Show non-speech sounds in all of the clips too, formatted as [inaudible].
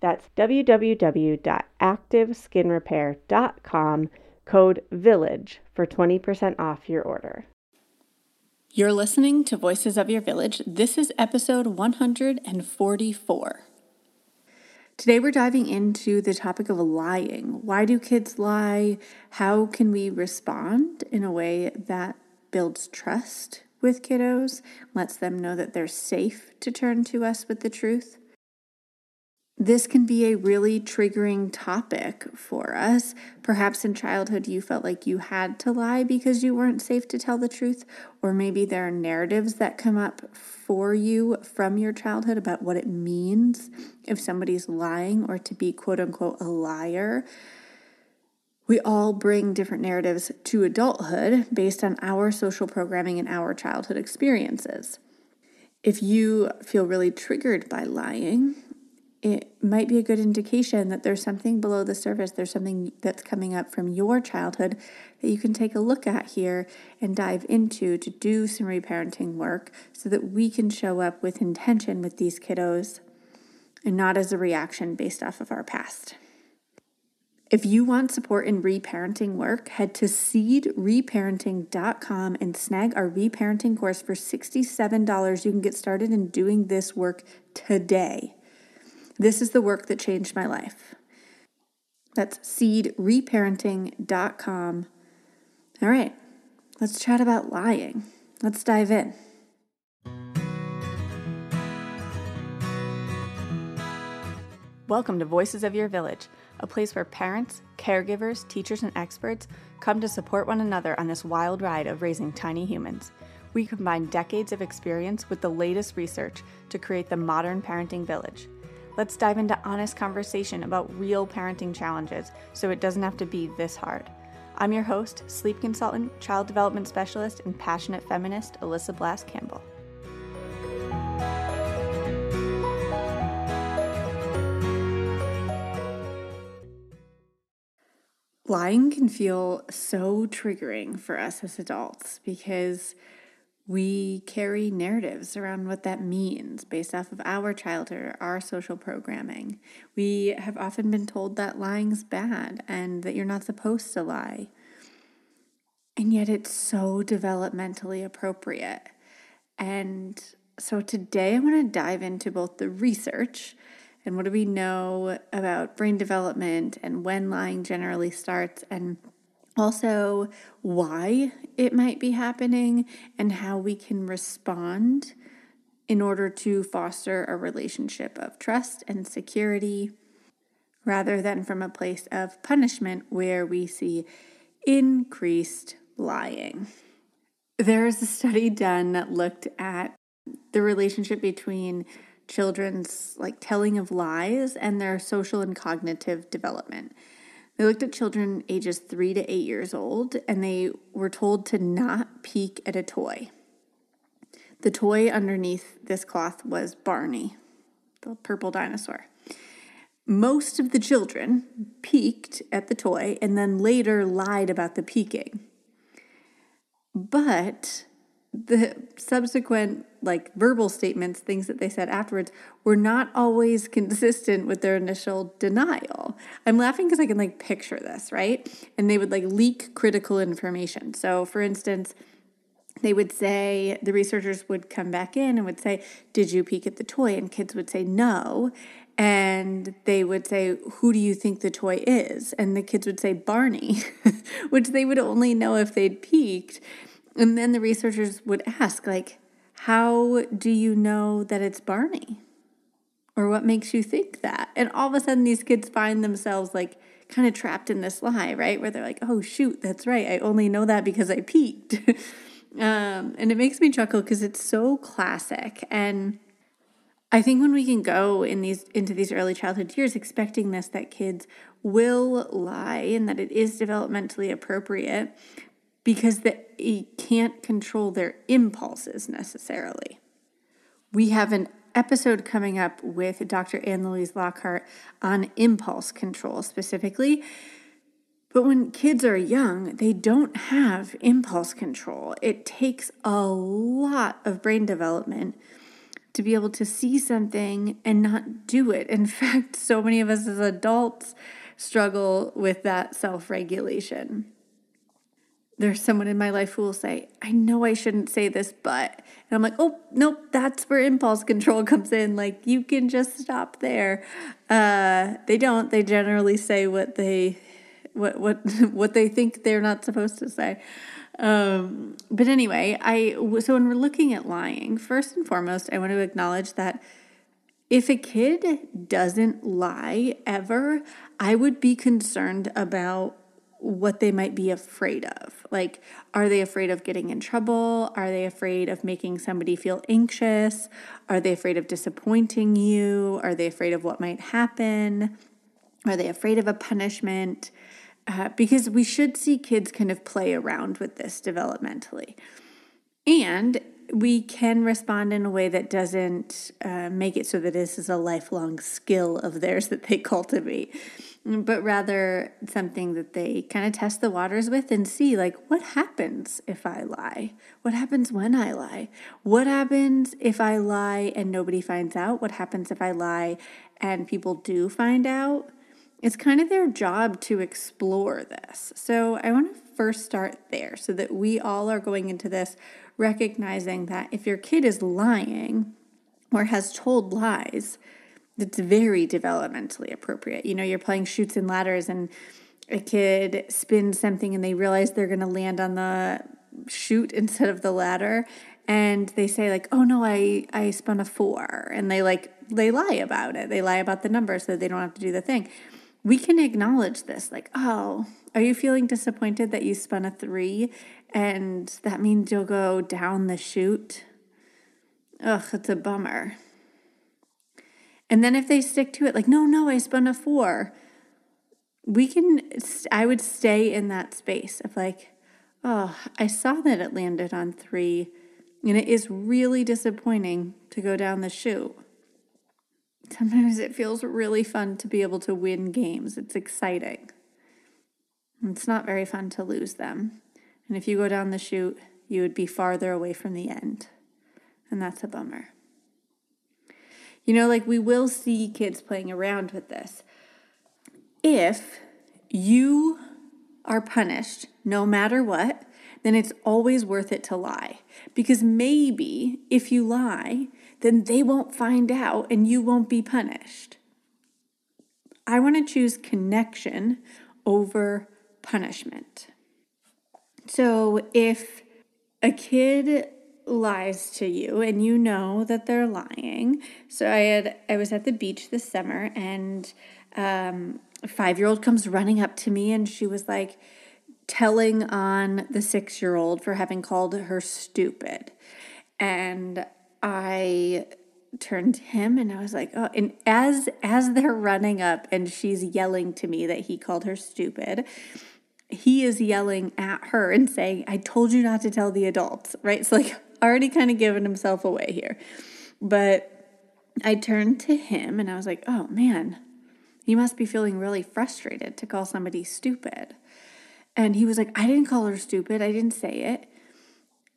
that's www.activeskinrepair.com code VILLAGE for 20% off your order. You're listening to Voices of Your Village. This is episode 144. Today, we're diving into the topic of lying. Why do kids lie? How can we respond in a way that builds trust with kiddos, lets them know that they're safe to turn to us with the truth? This can be a really triggering topic for us. Perhaps in childhood you felt like you had to lie because you weren't safe to tell the truth, or maybe there are narratives that come up for you from your childhood about what it means if somebody's lying or to be quote unquote a liar. We all bring different narratives to adulthood based on our social programming and our childhood experiences. If you feel really triggered by lying, it might be a good indication that there's something below the surface, there's something that's coming up from your childhood that you can take a look at here and dive into to do some reparenting work so that we can show up with intention with these kiddos and not as a reaction based off of our past. If you want support in reparenting work, head to seedreparenting.com and snag our reparenting course for $67. You can get started in doing this work today. This is the work that changed my life. That's seedreparenting.com. All right, let's chat about lying. Let's dive in. Welcome to Voices of Your Village, a place where parents, caregivers, teachers, and experts come to support one another on this wild ride of raising tiny humans. We combine decades of experience with the latest research to create the modern parenting village. Let's dive into honest conversation about real parenting challenges so it doesn't have to be this hard. I'm your host, sleep consultant, child development specialist, and passionate feminist, Alyssa Blask Campbell. Lying can feel so triggering for us as adults because we carry narratives around what that means based off of our childhood, our social programming. We have often been told that lying's bad and that you're not supposed to lie. And yet it's so developmentally appropriate. And so today I want to dive into both the research and what do we know about brain development and when lying generally starts and also why it might be happening and how we can respond in order to foster a relationship of trust and security rather than from a place of punishment where we see increased lying. There is a study done that looked at the relationship between children's like telling of lies and their social and cognitive development. They looked at children ages three to eight years old and they were told to not peek at a toy. The toy underneath this cloth was Barney, the purple dinosaur. Most of the children peeked at the toy and then later lied about the peeking. But the subsequent like verbal statements, things that they said afterwards, were not always [laughs] consistent with their initial denial. I'm laughing because I can like picture this, right? And they would like leak critical information. So, for instance, they would say, the researchers would come back in and would say, Did you peek at the toy? And kids would say, No. And they would say, Who do you think the toy is? And the kids would say, Barney, [laughs] which they would only know if they'd peeked. And then the researchers would ask, like, how do you know that it's Barney? Or what makes you think that? And all of a sudden, these kids find themselves like kind of trapped in this lie, right? Where they're like, oh, shoot, that's right. I only know that because I peeked. [laughs] um, and it makes me chuckle because it's so classic. And I think when we can go in these into these early childhood years expecting this that kids will lie and that it is developmentally appropriate, because they can't control their impulses necessarily. We have an episode coming up with Dr. Anne Louise Lockhart on impulse control specifically. But when kids are young, they don't have impulse control. It takes a lot of brain development to be able to see something and not do it. In [laughs] fact, so many of us as adults struggle with that self regulation there's someone in my life who will say, I know I shouldn't say this, but. And I'm like, oh, nope, that's where impulse control [laughs] comes in. Like, you can just stop there. Uh, they don't. They generally say what they. What what [laughs] what they think they're not supposed to say, um, but anyway, I so when we're looking at lying, first and foremost, I want to acknowledge that if a kid doesn't lie ever, I would be concerned about what they might be afraid of. Like, are they afraid of getting in trouble? Are they afraid of making somebody feel anxious? Are they afraid of disappointing you? Are they afraid of what might happen? Are they afraid of a punishment? Uh, because we should see kids kind of play around with this developmentally. And we can respond in a way that doesn't uh, make it so that this is a lifelong skill of theirs that they cultivate but rather something that they kind of test the waters with and see like what happens if I lie? What happens when I lie? What happens if I lie and nobody finds out? What happens if I lie and people do find out? It's kind of their job to explore this. So I want to first start there so that we all are going into this recognizing that if your kid is lying or has told lies, it's very developmentally appropriate. You know, you're playing Chutes and Ladders and a kid spins something and they realize they're going to land on the chute [laughs] instead of the ladder and they say like oh no i i spun a four and they like they lie about it. They lie about the number so they don't have to do the thing. We can acknowledge this like oh are you feeling disappointed that you spun a three and that means you'll go down the chute? Ugh it's a bummer and then if they stick to it, like, no, no, I spun a four, we can, I would stay in that space of like, oh, I saw that it landed on three. And it is really disappointing to go down the chute. Sometimes it feels really fun to be able to win games. It's exciting. It's not very fun to lose them. And if you go down the chute, you would be farther away from the end. And that's a bummer. You know, like we will see kids playing around with this. If you are punished no matter what, then it's always worth it to lie. Because maybe if you lie, then they won't find out and you won't be punished. I want to choose connection over punishment. So if a kid lies to you and you know that they're lying. So I had I was at the beach this summer and um, a five year old comes running up to me and she was like telling on the six year old for having called her stupid. And I turned to him and I was like, oh, and as as they're running up and she's yelling to me that he called her stupid, he is yelling at her and saying, I told you not to tell the adults, right? So like already kind of given himself away here. But I turned to him and I was like, oh man, he must be feeling really frustrated to call somebody stupid. And he was like, I didn't call her stupid. I didn't say it.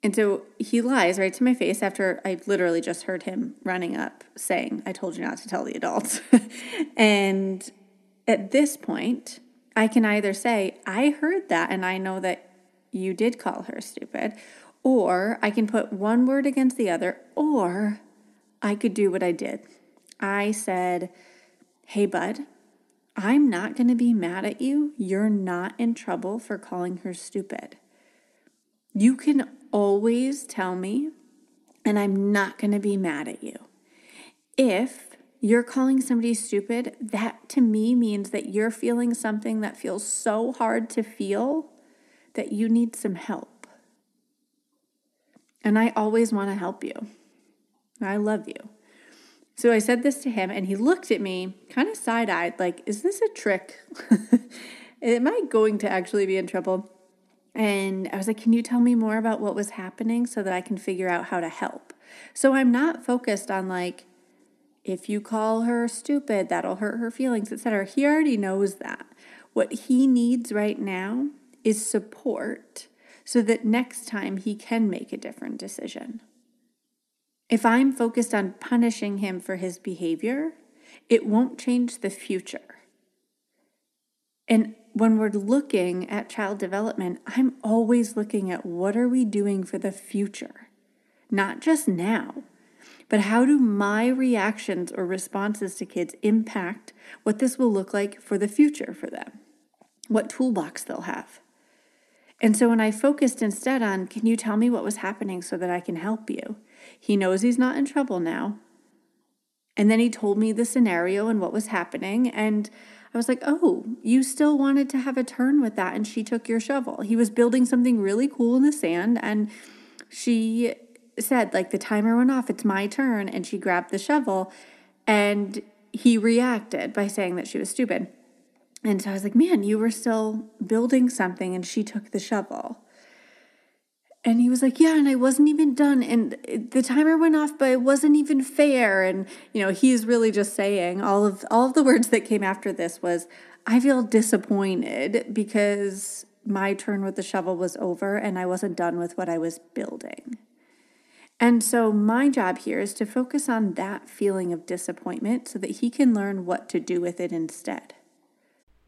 And so he lies right to my face after I literally just heard him running up saying, I told you not to tell the adults. [laughs] and at this point, I can either say, I heard that and I know that you did call her stupid, or I can put one word against the other, or I could do what I did. I said, Hey, bud, I'm not going to be mad at you. You're not in trouble for calling her stupid. You can always tell me, and I'm not going to be mad at you. If you're calling somebody stupid, that to me means that you're feeling something that feels so hard to feel that you need some help. And I always want to help you. I love you. So I said this to him, and he looked at me kind of side eyed, like, Is this a trick? [laughs] Am I going to actually be in trouble? And I was like, Can you tell me more about what was happening so that I can figure out how to help? So I'm not focused on like, if you call her stupid, that'll hurt her feelings, etc. He already knows that. What he needs right now is support so that next time he can make a different decision. If I'm focused on punishing him for his behavior, it won't change the future. And when we're looking at child development, I'm always looking at what are we doing for the future? Not just now, but how do my reactions or responses to kids impact what this will look like for the future for them? What toolbox they'll have? And so when I focused instead on, can you tell me what was happening so that I can help you? He knows he's not in trouble now. And then he told me the scenario and what was happening. And I was like, oh, you still wanted to have a turn with that. And she took your shovel. He was building something really cool in the sand. And she said, like, the timer went off. It's my turn. And she grabbed the shovel. And he reacted by saying that she was stupid. And so I was like, man, you were still building something. And she took the shovel. And he was like, Yeah, and I wasn't even done. And the timer went off, but it wasn't even fair. And, you know, he's really just saying all of all of the words that came after this was, I feel disappointed because my turn with the shovel was over and I wasn't done with what I was building. And so my job here is to focus on that feeling of disappointment so that he can learn what to do with it instead.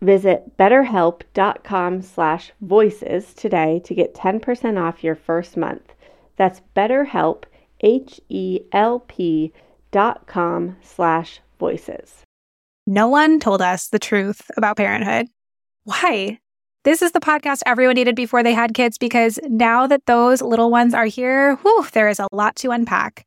Visit betterhelp.com slash voices today to get 10% off your first month. That's betterhelp, H-E-L-P dot com slash voices. No one told us the truth about parenthood. Why? This is the podcast everyone needed before they had kids because now that those little ones are here, whew, there is a lot to unpack.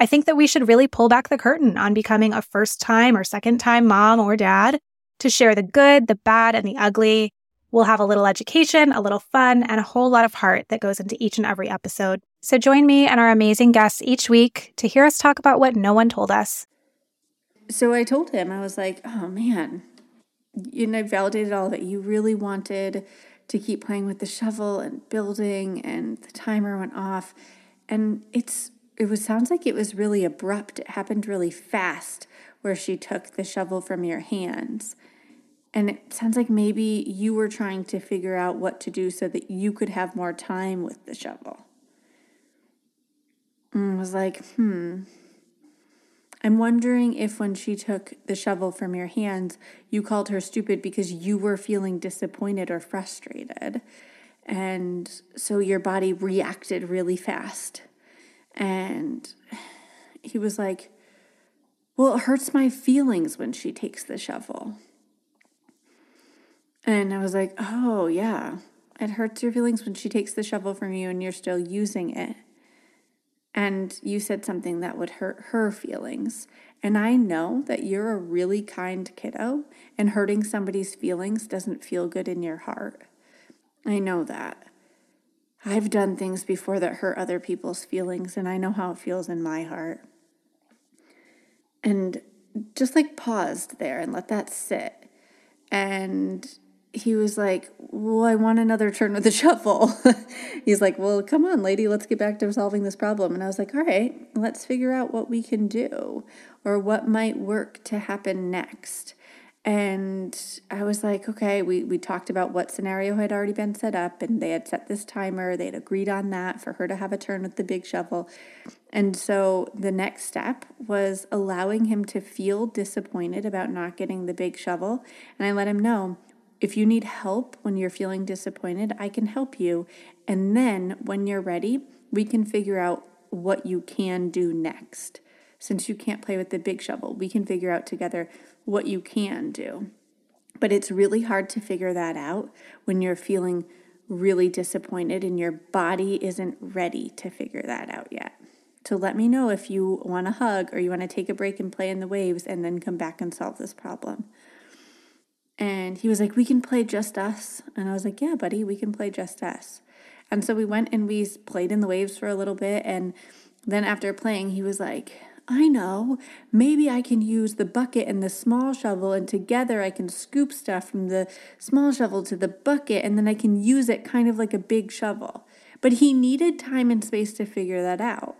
I think that we should really pull back the curtain on becoming a first time or second time mom or dad to share the good, the bad, and the ugly. We'll have a little education, a little fun, and a whole lot of heart that goes into each and every episode. So join me and our amazing guests each week to hear us talk about what no one told us. So I told him, I was like, oh man, you know, I validated all that. You really wanted to keep playing with the shovel and building, and the timer went off. And it's it was sounds like it was really abrupt. It happened really fast where she took the shovel from your hands. And it sounds like maybe you were trying to figure out what to do so that you could have more time with the shovel. And I was like, hmm. I'm wondering if when she took the shovel from your hands, you called her stupid because you were feeling disappointed or frustrated. And so your body reacted really fast. And he was like, Well, it hurts my feelings when she takes the shovel. And I was like, Oh, yeah. It hurts your feelings when she takes the shovel from you and you're still using it. And you said something that would hurt her feelings. And I know that you're a really kind kiddo, and hurting somebody's feelings doesn't feel good in your heart. I know that. I've done things before that hurt other people's feelings, and I know how it feels in my heart. And just like paused there and let that sit. And he was like, Well, I want another turn with the [laughs] shovel. He's like, Well, come on, lady, let's get back to solving this problem. And I was like, All right, let's figure out what we can do or what might work to happen next. And I was like, okay, we, we talked about what scenario had already been set up, and they had set this timer. They had agreed on that for her to have a turn with the big shovel. And so the next step was allowing him to feel disappointed about not getting the big shovel. And I let him know if you need help when you're feeling disappointed, I can help you. And then when you're ready, we can figure out what you can do next. Since you can't play with the big shovel, we can figure out together what you can do. But it's really hard to figure that out when you're feeling really disappointed and your body isn't ready to figure that out yet. So let me know if you want a hug or you want to take a break and play in the waves and then come back and solve this problem. And he was like, We can play just us. And I was like, Yeah, buddy, we can play just us. And so we went and we played in the waves for a little bit. And then after playing, he was like, I know. Maybe I can use the bucket and the small shovel, and together I can scoop stuff from the small shovel to the bucket, and then I can use it kind of like a big shovel. But he needed time and space to figure that out.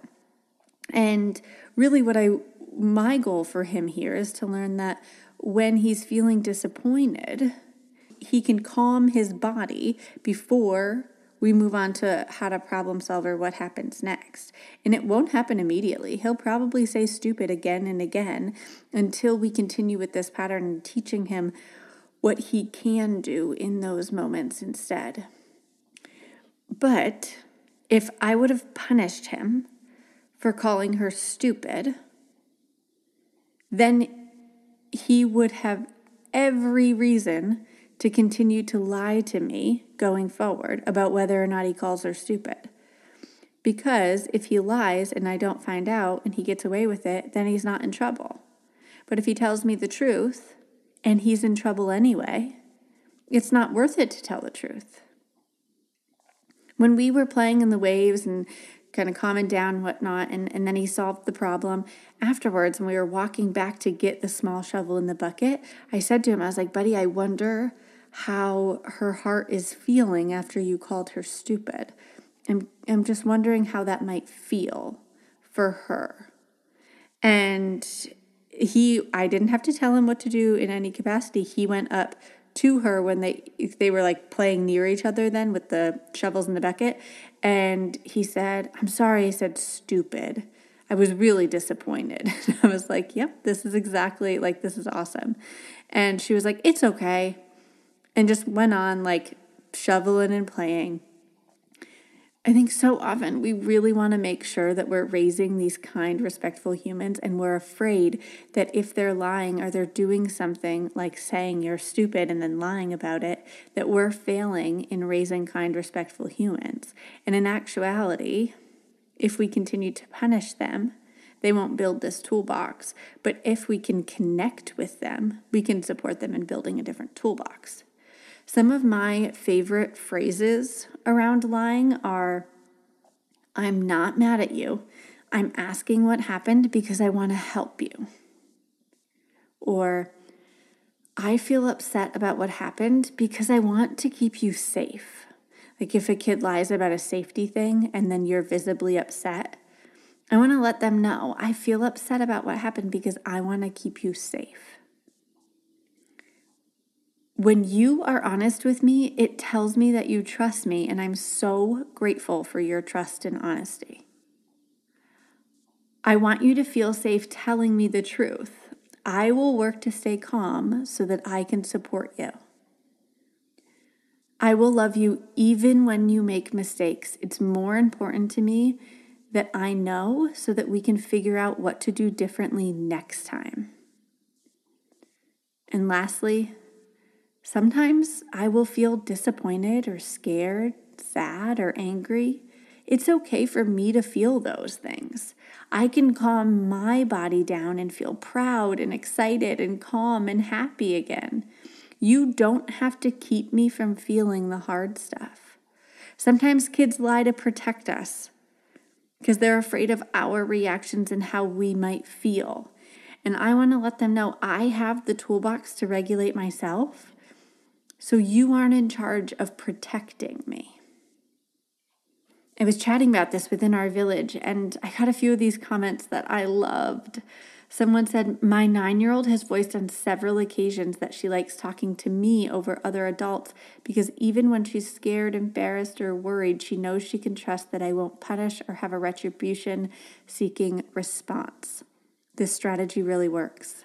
And really, what I my goal for him here is to learn that when he's feeling disappointed, he can calm his body before we move on to how to problem solve or what happens next. And it won't happen immediately. He'll probably say stupid again and again until we continue with this pattern and teaching him what he can do in those moments instead. But if I would have punished him for calling her stupid, then he would have every reason to continue to lie to me going forward about whether or not he calls her stupid. Because if he lies and I don't find out and he gets away with it, then he's not in trouble. But if he tells me the truth and he's in trouble anyway, it's not worth it to tell the truth. When we were playing in the waves and kind of calming down and whatnot, and, and then he solved the problem. Afterwards, and we were walking back to get the small shovel in the bucket, I said to him, I was like, buddy, I wonder how her heart is feeling after you called her stupid. I'm, I'm just wondering how that might feel for her. And he, I didn't have to tell him what to do in any capacity. He went up to her when they they were like playing near each other then with the shovels in the bucket and he said i'm sorry i said stupid i was really disappointed [laughs] i was like yep this is exactly like this is awesome and she was like it's okay and just went on like shoveling and playing. I think so often we really want to make sure that we're raising these kind, respectful humans, and we're afraid that if they're lying or they're doing something like saying you're stupid and then lying about it, that we're failing in raising kind, respectful humans. And in actuality, if we continue to punish them, they won't build this toolbox. But if we can connect with them, we can support them in building a different toolbox. Some of my favorite phrases around lying are I'm not mad at you. I'm asking what happened because I want to help you. Or I feel upset about what happened because I want to keep you safe. Like if a kid lies about a safety thing and then you're visibly upset, I want to let them know I feel upset about what happened because I want to keep you safe. When you are honest with me, it tells me that you trust me, and I'm so grateful for your trust and honesty. I want you to feel safe telling me the truth. I will work to stay calm so that I can support you. I will love you even when you make mistakes. It's more important to me that I know so that we can figure out what to do differently next time. And lastly, Sometimes I will feel disappointed or scared, sad, or angry. It's okay for me to feel those things. I can calm my body down and feel proud and excited and calm and happy again. You don't have to keep me from feeling the hard stuff. Sometimes kids lie to protect us because they're afraid of our reactions and how we might feel. And I want to let them know I have the toolbox to regulate myself so you aren't in charge of protecting me. I was chatting about this within our village, and I got a few of these comments that I loved. Someone said, My nine year old has voiced on several occasions that she likes talking to me over other adults because even when she's scared, embarrassed, or worried, she knows she can trust that I won't punish or have a retribution seeking response. This strategy really works.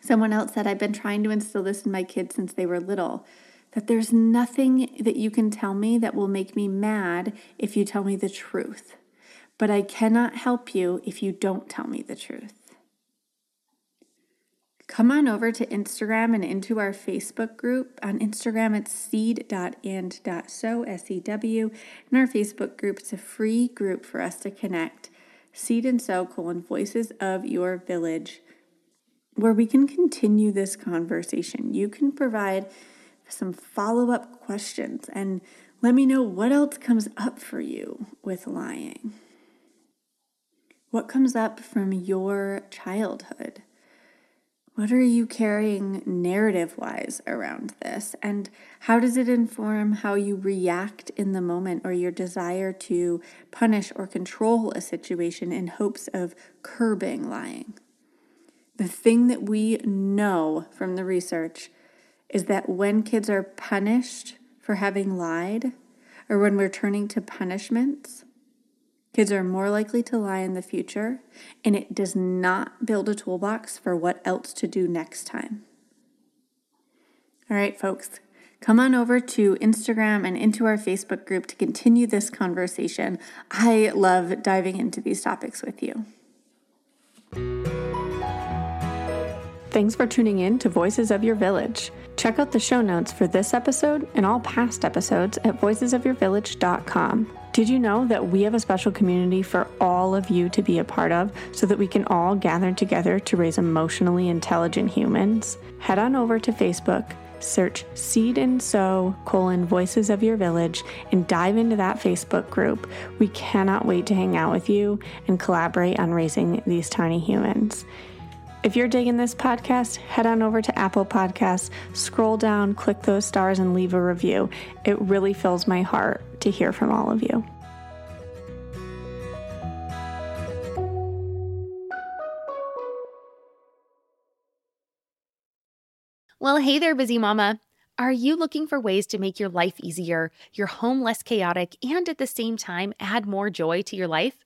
Someone else said, I've been trying to instill this in my kids since they were little that there's nothing that you can tell me that will make me mad if you tell me the truth. But I cannot help you if you don't tell me the truth. Come on over to Instagram and into our Facebook group. On Instagram, it's seed.and.sew, S E W. In our Facebook group, it's a free group for us to connect. Seed and Sew, colon, voices of your village where we can continue this conversation. You can provide some follow up questions and let me know what else comes up for you with lying. What comes up from your childhood? What are you carrying narrative wise around this? And how does it inform how you react in the moment or your desire to punish or control a situation in hopes of curbing lying? The thing that we know from the research is that when kids are punished for having lied, or when we're turning to punishments, kids are more likely to lie in the future, and it does not build a toolbox for what else to do next time. All right, folks, come on over to Instagram and into our Facebook group to continue this conversation. I love diving into these topics with you. Thanks for tuning in to Voices of Your Village. Check out the show notes for this episode and all past episodes at voicesofyourvillage.com. Did you know that we have a special community for all of you to be a part of so that we can all gather together to raise emotionally intelligent humans? Head on over to Facebook, search Seed and Sew colon Voices of Your Village and dive into that Facebook group. We cannot wait to hang out with you and collaborate on raising these tiny humans. If you're digging this podcast, head on over to Apple Podcasts, scroll down, click those stars, and leave a review. It really fills my heart to hear from all of you. Well, hey there, busy mama. Are you looking for ways to make your life easier, your home less chaotic, and at the same time add more joy to your life?